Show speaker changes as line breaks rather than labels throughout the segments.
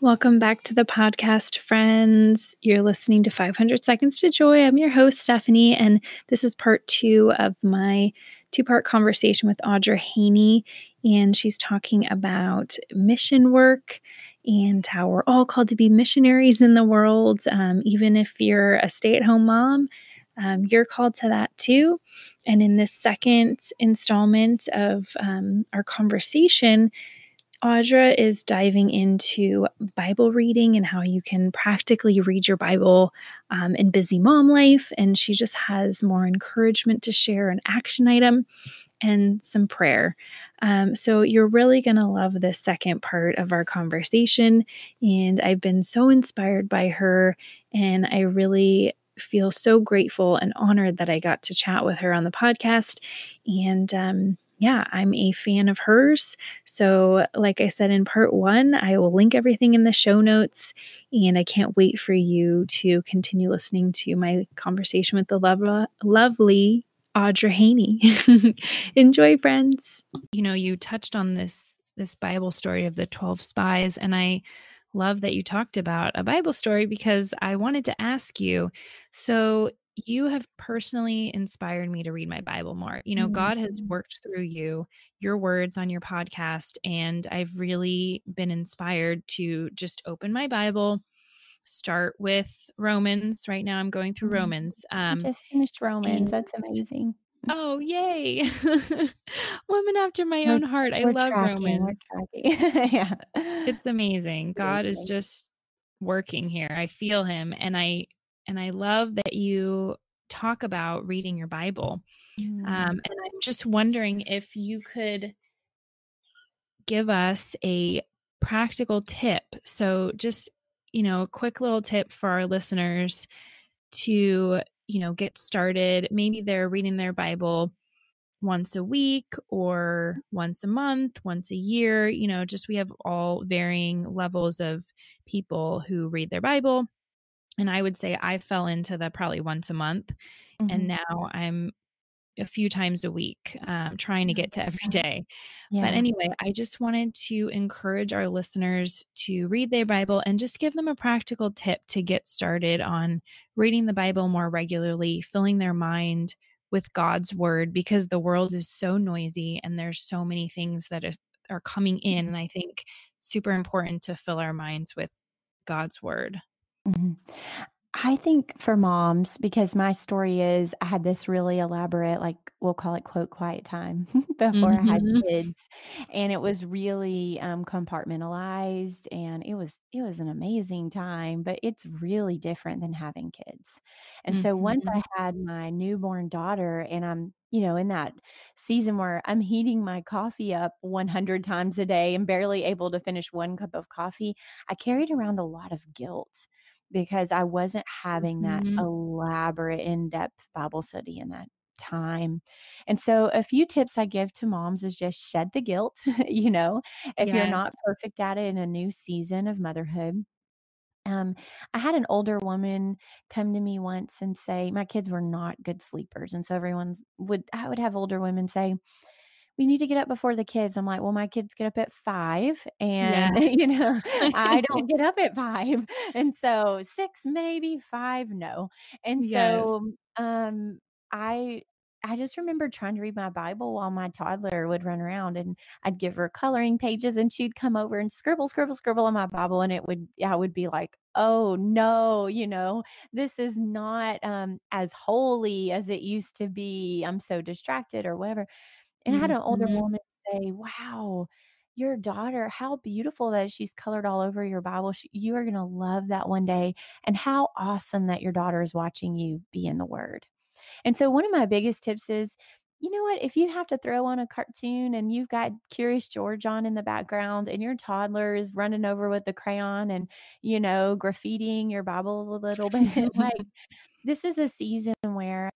Welcome back to the podcast, friends. You're listening to 500 Seconds to Joy. I'm your host, Stephanie, and this is part two of my two part conversation with Audra Haney. And she's talking about mission work and how we're all called to be missionaries in the world. Um, even if you're a stay at home mom, um, you're called to that too. And in this second installment of um, our conversation, Audra is diving into Bible reading and how you can practically read your Bible um, in busy mom life. And she just has more encouragement to share, an action item, and some prayer. Um, so you're really going to love this second part of our conversation. And I've been so inspired by her, and I really feel so grateful and honored that I got to chat with her on the podcast. And um, yeah, I'm a fan of hers. So, like I said in part one, I will link everything in the show notes. And I can't wait for you to continue listening to my conversation with the lo- lovely Audra Haney. Enjoy, friends. You know, you touched on this this Bible story of the 12 spies and I love that you talked about a Bible story because I wanted to ask you. So, you have personally inspired me to read my Bible more. You know, mm-hmm. God has worked through you, your words on your podcast, and I've really been inspired to just open my Bible, start with Romans. Right now, I'm going through mm-hmm. Romans.
Um, I just finished Romans. That's amazing.
Oh, yay. Woman after my we're, own heart. I love tracking, Romans. yeah. It's amazing. God is just working here. I feel him and I and I love that you talk about reading your Bible. Mm. Um, and I'm just wondering if you could give us a practical tip. So, just, you know, a quick little tip for our listeners to, you know, get started. Maybe they're reading their Bible once a week or once a month, once a year. You know, just we have all varying levels of people who read their Bible and I would say I fell into the probably once a month, mm-hmm. and now I'm a few times a week, um, trying to get to every day. Yeah. But anyway, I just wanted to encourage our listeners to read their Bible and just give them a practical tip to get started on reading the Bible more regularly, filling their mind with God's word because the world is so noisy and there's so many things that are, are coming in. Mm-hmm. And I think super important to fill our minds with God's word.
Mhm. I think for moms, because my story is I had this really elaborate, like we'll call it quote quiet time before I had Mhm. kids. And it was really um compartmentalized and it was it was an amazing time, but it's really different than having kids. And so once I mm-hmm. had my newborn daughter and I'm, you know, in that season where I'm heating my coffee up 100 times a day and barely able to finish one cup of coffee, I carried around a lot of guilt because I wasn't having that mm-hmm. elaborate, in depth Bible study in that time. And so, a few tips I give to moms is just shed the guilt. you know, if yes. you're not perfect at it in a new season of motherhood. Um, I had an older woman come to me once and say, my kids were not good sleepers. And so everyone's would, I would have older women say, we need to get up before the kids. I'm like, well, my kids get up at five, and yes. you know, I don't get up at five, and so six, maybe five, no. And yes. so, um, I I just remember trying to read my Bible while my toddler would run around and I'd give her coloring pages and she'd come over and scribble, scribble, scribble on my Bible. And it would, I would be like, oh no, you know, this is not um, as holy as it used to be. I'm so distracted or whatever. And I had an older
Mhm.
woman say, "Wow, your daughter, how beautiful that she's colored all over your Bible. She, you are going to love that one day. And how awesome that your daughter is watching you be in the Word." And so, one of my biggest tips is, you know what? If you have to throw on a cartoon and you've got Curious George on in the background and your toddler is running over with the crayon and, you know, graffitiing your Bible a little bit, like this is a season where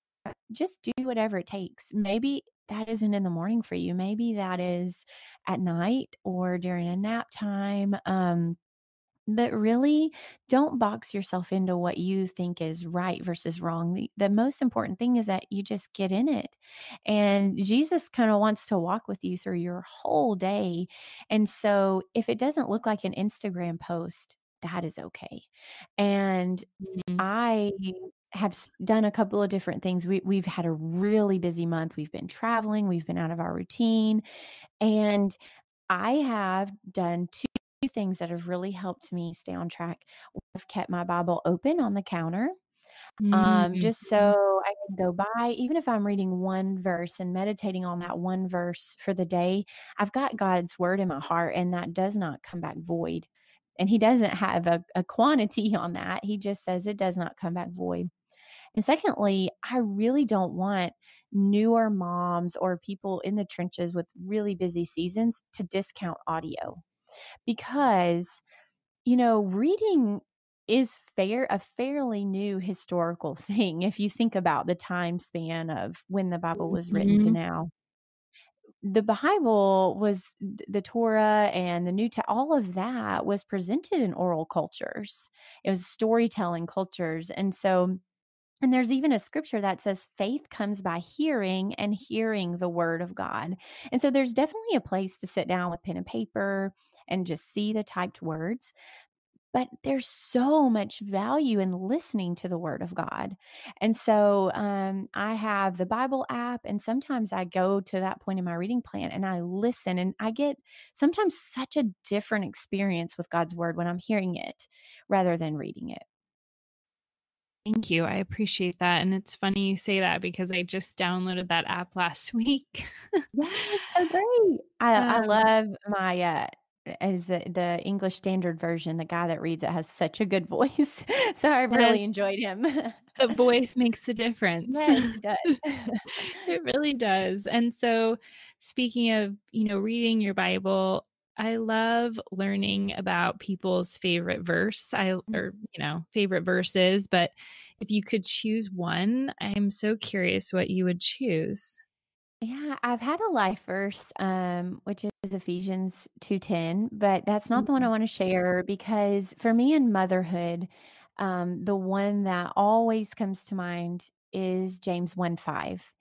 just do whatever it takes. Maybe that isn't in the morning for you. Maybe that is at night or during a nap time. Um, But really, don't box yourself into what you think is right versus wrong. The the most important thing is that you just get in it. And Jesus kinda wants to walk with you through your whole day. And so if it doesn't look like an Instagram post, that is okay. And
Mhm.
I have done a couple of different things. We we've had a really busy month. We've been traveling, we've been out of our routine, and I have done 2 things that have really helped me stay on track. I've kept my Bible open on the counter,
Mm,
um, just so I can go by even if I'm reading 1 verse and meditating on that 1 verse for the day, I've got God's word in my heart, and that does not come back void. And he doesn't have a a quantity on that, he just says it does not come back void. And secondly, I really don't want newer moms or people in the trenches with really busy seasons to discount audio. Because, you know, reading is fair a fairly new historical thing if you think about the time span of when the Bible was written to
Mhm.
now. The Bible was the Torah and the New Te all of that was presented in oral cultures. It was storytelling cultures, and so and there's even a scripture that says faith comes by hearing and hearing the word of God. And so there's definitely a place to sit down with pen and paper and just see the typed words. But there's so much value in listening to the word of God. And so um, I have the Bible app, and sometimes I go to that point in my reading plan and I listen, and I get sometimes such a different experience with God's word when I'm hearing it rather than reading it.
Thank you, I appreciate that, and it's funny you say that because I just downloaded that app last week.
Yeah, it's so great. I I
Um
love my, uh is the the English Standard Version, the guy that reads it has such a good voice, so I've really enjoyed him.
The voice makes the difference.
Yes, he does.
It really does, and so, speaking of, you know, reading your Bible, I love learning about people's favorite verse, I or,
Mhm.
you know, favorite verses, but if you could choose 1, I'm so curious what you would choose.
Yeah, I've had a life verse, um, which is Ephesians 2:10, but that's not the one I
Mhm.
wanna share because for me in motherhood, um, the one that always comes to mind is James 1:5,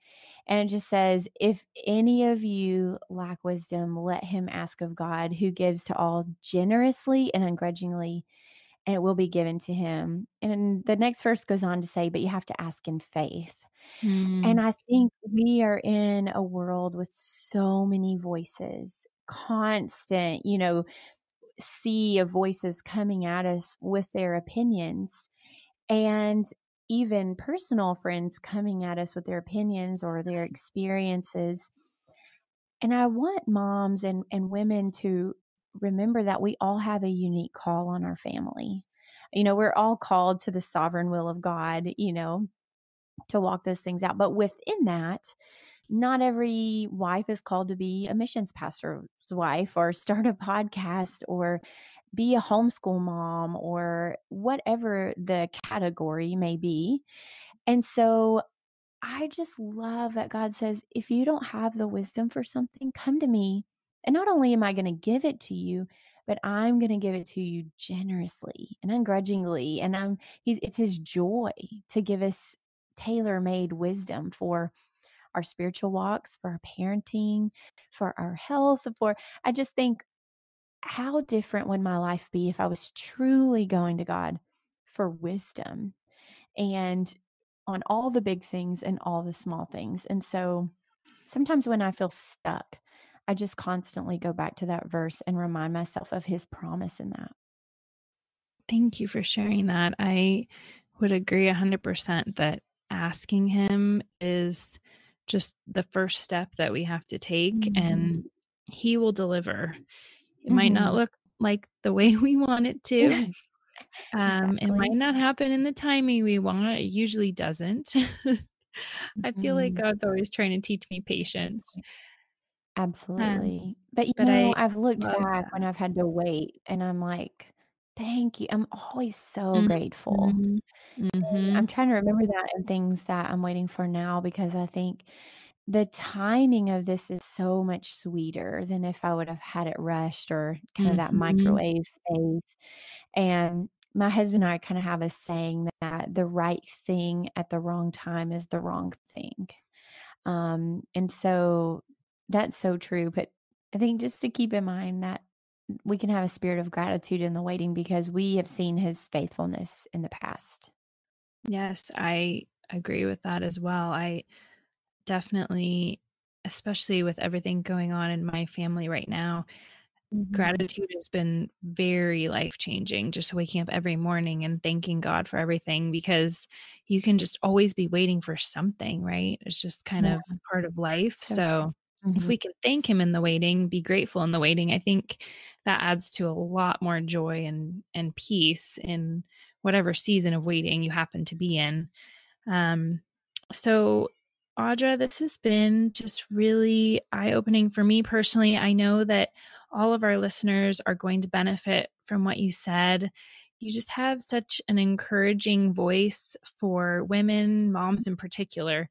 and it just says, "If any of you lack wisdom, let him ask of God who gives to all generously and ungrudgingly, and it will be given to him." And the next verse goes on to say, "But you have to ask in faith." And
Mm.
I think we are in a world with so many voices, constant, you know, sea of voices coming at us with their opinions, and even personal friends coming at us with their opinions or their experiences. And I want moms and and women to remember that we all have a unique call on our family. You know, we're all called to the sovereign will of God, you know, to walk those things out. But within that, not every wife is called to be a missions pastor's wife or start a podcast or be a homeschool mom or whatever the category may be. And so I just love that God says, if you don't have the wisdom for something, come to me. And not only am I going to give it to you, but I'm going to give it to you generously and ungrudgingly. And I'm, it's his joy to give us tailor made wisdom for our spiritual walks, for our parenting, for our health, for, I just think, how different would my life be if I was truly going to God for wisdom? and on all the big things and all the small things. And so sometimes when I feel stuck, I just constantly go back to that verse and remind myself of his promise in that.
Thank you for sharing that. I would agree 100% that asking him is just the first step that we have to take,
Mhm.
and he will deliver. It might not
Mhm.
look like the way we want it to. Um, it might not happen in the timing we want, it usually doesn't. I feel like
Mhm.
God's always trying to teach me patience. Um,
Absolutely. But, you
but
know,
I
I've looked back when. I've had to wait, and I'm like, "Thank you." I'm always so grateful.
Mhm.
And I'm
Mhm.
trying to remember that in things that I'm waiting for now because I think the timing of this is so much sweeter than if I would have had it rushed or kinda that
Mhm.
microwave phase, and my husband and I kinda have a saying that the right thing at the wrong time is the wrong thing. Um, and so that's so true, but I think just to keep in mind that we can have a spirit of gratitude in the waiting because we have seen his faithfulness in the past.
Yes, I agree with that as well. I definitely especially with everything going on in my family right now,
Mhm.
gratitude has been very life-changing, just waking up every morning and thanking God for everything because you can just always be waiting for something, right? It's just kind
Yeah.
of part of life,
So
so if we can thank him in the waiting, be grateful in the waiting, I think that adds to a lot more joy and and peace in whatever season of waiting you happen to be in. Um, so, Audra, this has been just really eye-opening for me personally. I know that all of our listeners are going to benefit from what you said. You just have such an encouraging voice for women, moms in particular,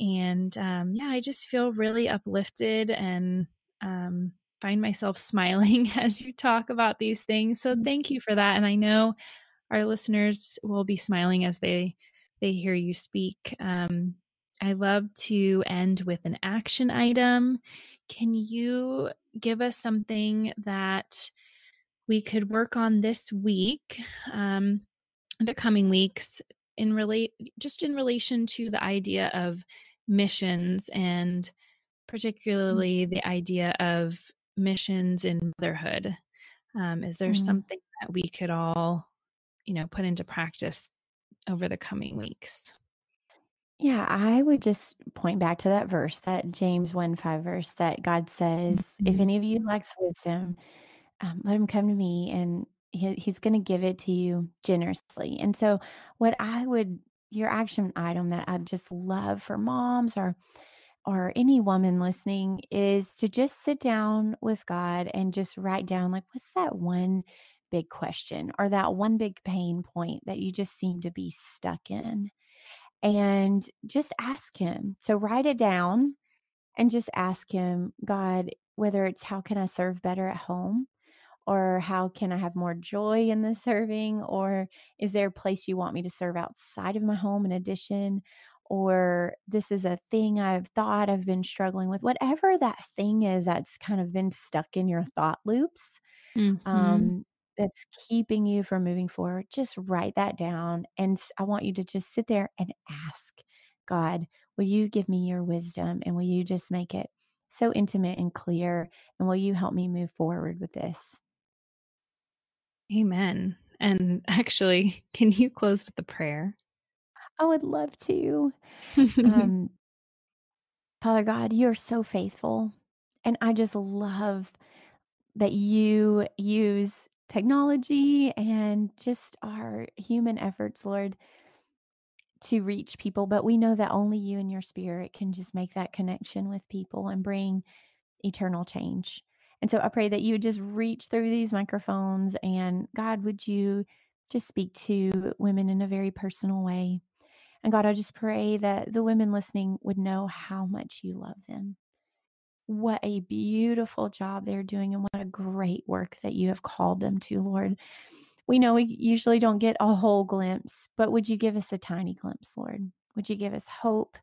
and, um, yeah, I just feel really uplifted and, um, find myself smiling as you talk about these things, so
Mm.
thank you for that, and I know our listeners will be smiling as they they hear you speak. Um, I love to end with an action item. Can you give us something that we could work on this week, um, the coming weeks in relate just in relation to the idea of missions and
Mm.
particularly the idea of missions in motherhood? Um, is there
Mm.
something that we could all, you know, put into practice over the coming weeks?
Yeah, I would just point back to that verse, that James 1 5 verse that God says, "If
Mhm.
any of you lacks wisdom, um, let him come to me, and he he's gonna give it to you generously." And so, what I would your action item that I'd just love for moms or or any woman listening is to just sit down with God and just write down, like, what's that one big question or that one big pain point that you just seem to be stuck in? And just ask him. So write it down and just ask him, God, whether it's how can I serve better at home? Or how can I have more joy in the serving? Or is there a place you want me to serve outside of my home in addition? Or this is a thing I've thought I've been struggling with. Whatever that thing is that's kind of been stuck in your thought loops,
Mhm.
um, that's keeping you from moving forward, just write that down. And I want you to just sit there and ask God, will you give me your wisdom? And will you just make it so intimate and clear? And will you help me move forward with this?
Amen. And actually, can you close with the prayer?
I would love to. Um, Father God, you're so faithful. And I just love that you use technology and just our human efforts, Lord, to reach people. But we know that only you and your spirit can just make that connection with people and bring eternal change. And so I pray that you would just reach through these microphones and God, would you just speak to women in a very personal way? And God, I just pray that the women listening would know how much you love them. What a beautiful job they're doing, and what a great work that you have called them to, Lord. We know we usually don't get a whole glimpse, but would you give us a tiny glimpse, Lord? Would you give us hope?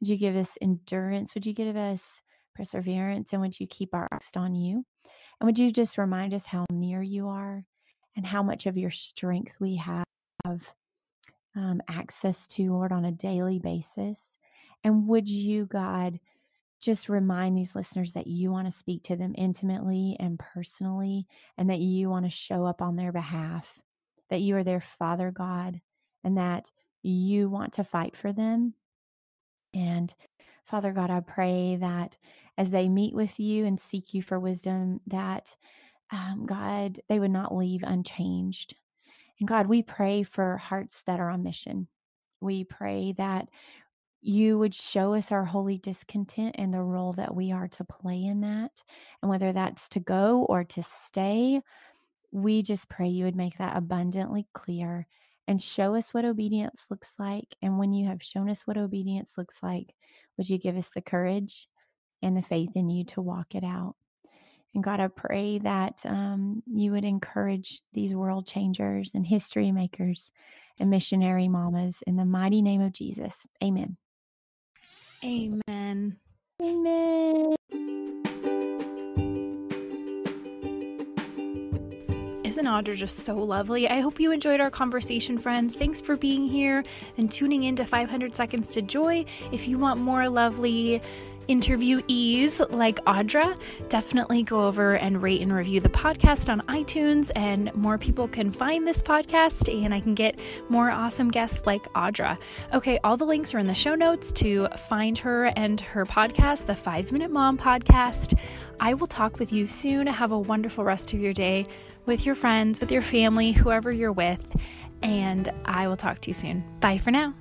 Would you give us endurance? Would you give us perseverance? And would you keep our eyes on you? And would you just remind us how near you are and how much of your strength we have um, access to, Lord, on a daily basis? And would you, God, just remind these listeners that you want to speak to them intimately and personally, and that you want to show up on their behalf, that you are their Father God, and that you want to fight for them. And Father God, I pray that as they meet with you and seek you for wisdom, that um, God, they would not leave unchanged. And God, we pray for hearts that are on mission. We pray that you would show us our holy discontent and the role that we are to play in that. And whether that's to go or to stay, we just pray you would make that abundantly clear and show us what obedience looks like. And when you have shown us what obedience looks like, would you give us the courage and the faith in you to walk it out? And God, I pray that um, you would encourage these world changers and history makers and missionary mamas in the mighty name of Jesus. Amen.
Amen.
Amen.
Isn't Audra just so lovely? I hope you enjoyed our conversation, friends. Thanks for being here and tuning in to 500 Seconds to Joy. If you want more lovely interviewees like Audra, definitely go over and rate and review the podcast on iTunes, and more people can find this podcast, and I can get more awesome guests like Audra. Okay, all the links are in the show notes to find her and her podcast, the Five Minute Mom Podcast. I will talk with you soon. Have a wonderful rest of your day with your friends, with your family, whoever you're with, and I will talk to you soon. Bye for now.